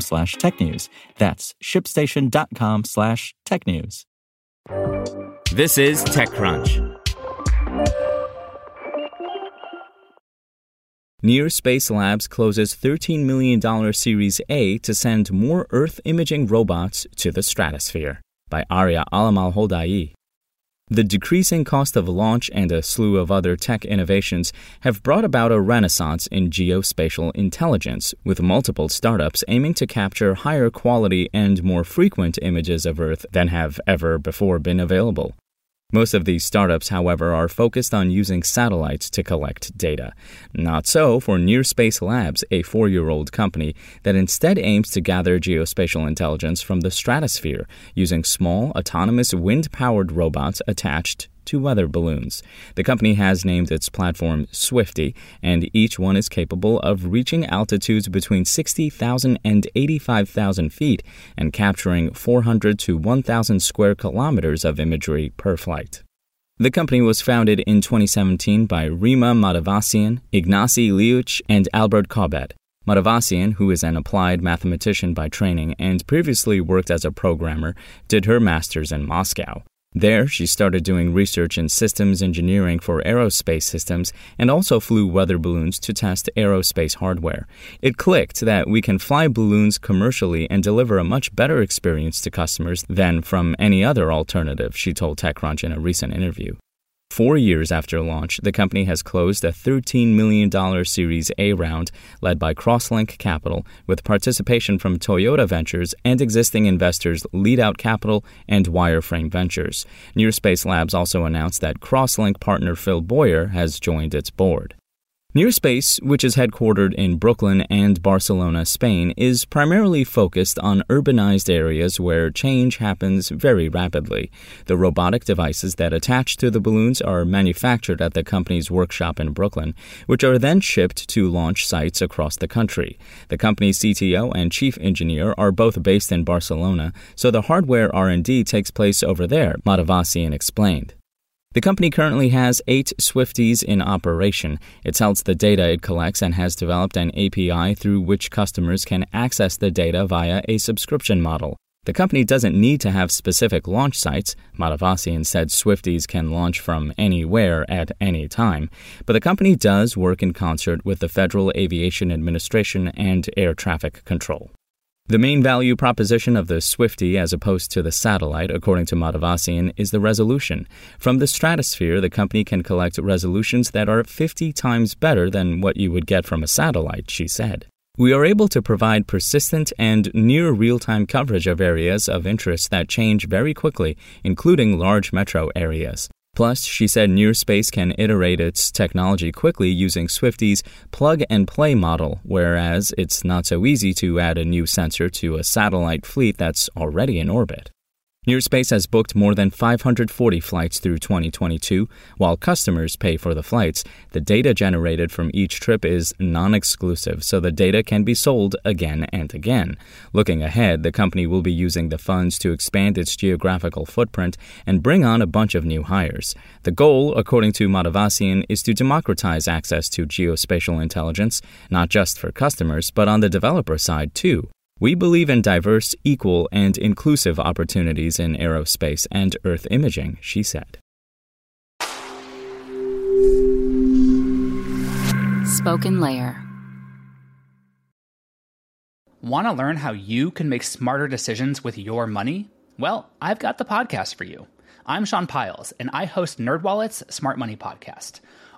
slash technews. That's shipstation.com slash technews. This is TechCrunch. Near Space Labs closes $13 million Series A to send more Earth imaging robots to the stratosphere by Aria Alamalhodaei. The decreasing cost of launch and a slew of other tech innovations have brought about a renaissance in geospatial intelligence, with multiple startups aiming to capture higher quality and more frequent images of Earth than have ever before been available. Most of these startups, however, are focused on using satellites to collect data. Not so for Near Space Labs, a four year old company that instead aims to gather geospatial intelligence from the stratosphere using small, autonomous, wind powered robots attached to weather balloons. The company has named its platform Swifty, and each one is capable of reaching altitudes between 60,000 and 85,000 feet and capturing 400 to 1,000 square kilometers of imagery per flight. The company was founded in 2017 by Rema Matevosyan, Ignasi Lluch, and Albert Caubet. Matevosyan, who is an applied mathematician by training and previously worked as a programmer, did her master's in Moscow. There, she started doing research in systems engineering for aerospace systems and also flew weather balloons to test aerospace hardware. It clicked that we can fly balloons commercially and deliver a much better experience to customers than from any other alternative, she told TechCrunch in a recent interview. Four years after launch, the company has closed a $13 million Series A round led by Crosslink Capital, with participation from Toyota Ventures and existing investors Leadout Capital and Wireframe Ventures. Nearspace Labs also announced that Crosslink partner Phil Boyer has joined its board. Nearspace, which is headquartered in Brooklyn and Barcelona, Spain, is primarily focused on urbanized areas where change happens very rapidly. The robotic devices that attach to the balloons are manufactured at the company's workshop in Brooklyn, which are then shipped to launch sites across the country. The company's CTO and chief engineer are both based in Barcelona, so the hardware R&D takes place over there, Matevosyan explained. The company currently has eight Swifties in operation. It sells the data it collects and has developed an API through which customers can access the data via a subscription model. The company doesn't need to have specific launch sites. Matevosyan said Swifties can launch from anywhere at any time. But the company does work in concert with the Federal Aviation Administration and Air Traffic Control. The main value proposition of the Swifty as opposed to the satellite, according to Matevosyan, is the resolution. From the stratosphere, the company can collect resolutions that are 50 times better than what you would get from a satellite, she said. We are able to provide persistent and near real time coverage of areas of interest that change very quickly, including large metro areas. Plus, she said Nearspace can iterate its technology quickly using Swifty's plug and play model, whereas it's not so easy to add a new sensor to a satellite fleet that's already in orbit. Nearspace has booked more than 540 flights through 2022. While customers pay for the flights, the data generated from each trip is non exclusive, so the data can be sold again and again. Looking ahead, the company will be using the funds to expand its geographical footprint and bring on a bunch of new hires. The goal, according to Matevosyan, is to democratize access to geospatial intelligence, not just for customers, but on the developer side too. We believe in diverse, equal, and inclusive opportunities in aerospace and Earth imaging, she said. Spoken Layer. Want to learn how you can make smarter decisions with your money? Well, I've got the podcast for you. I'm Sean Pyles, and I host NerdWallet's Smart Money Podcast.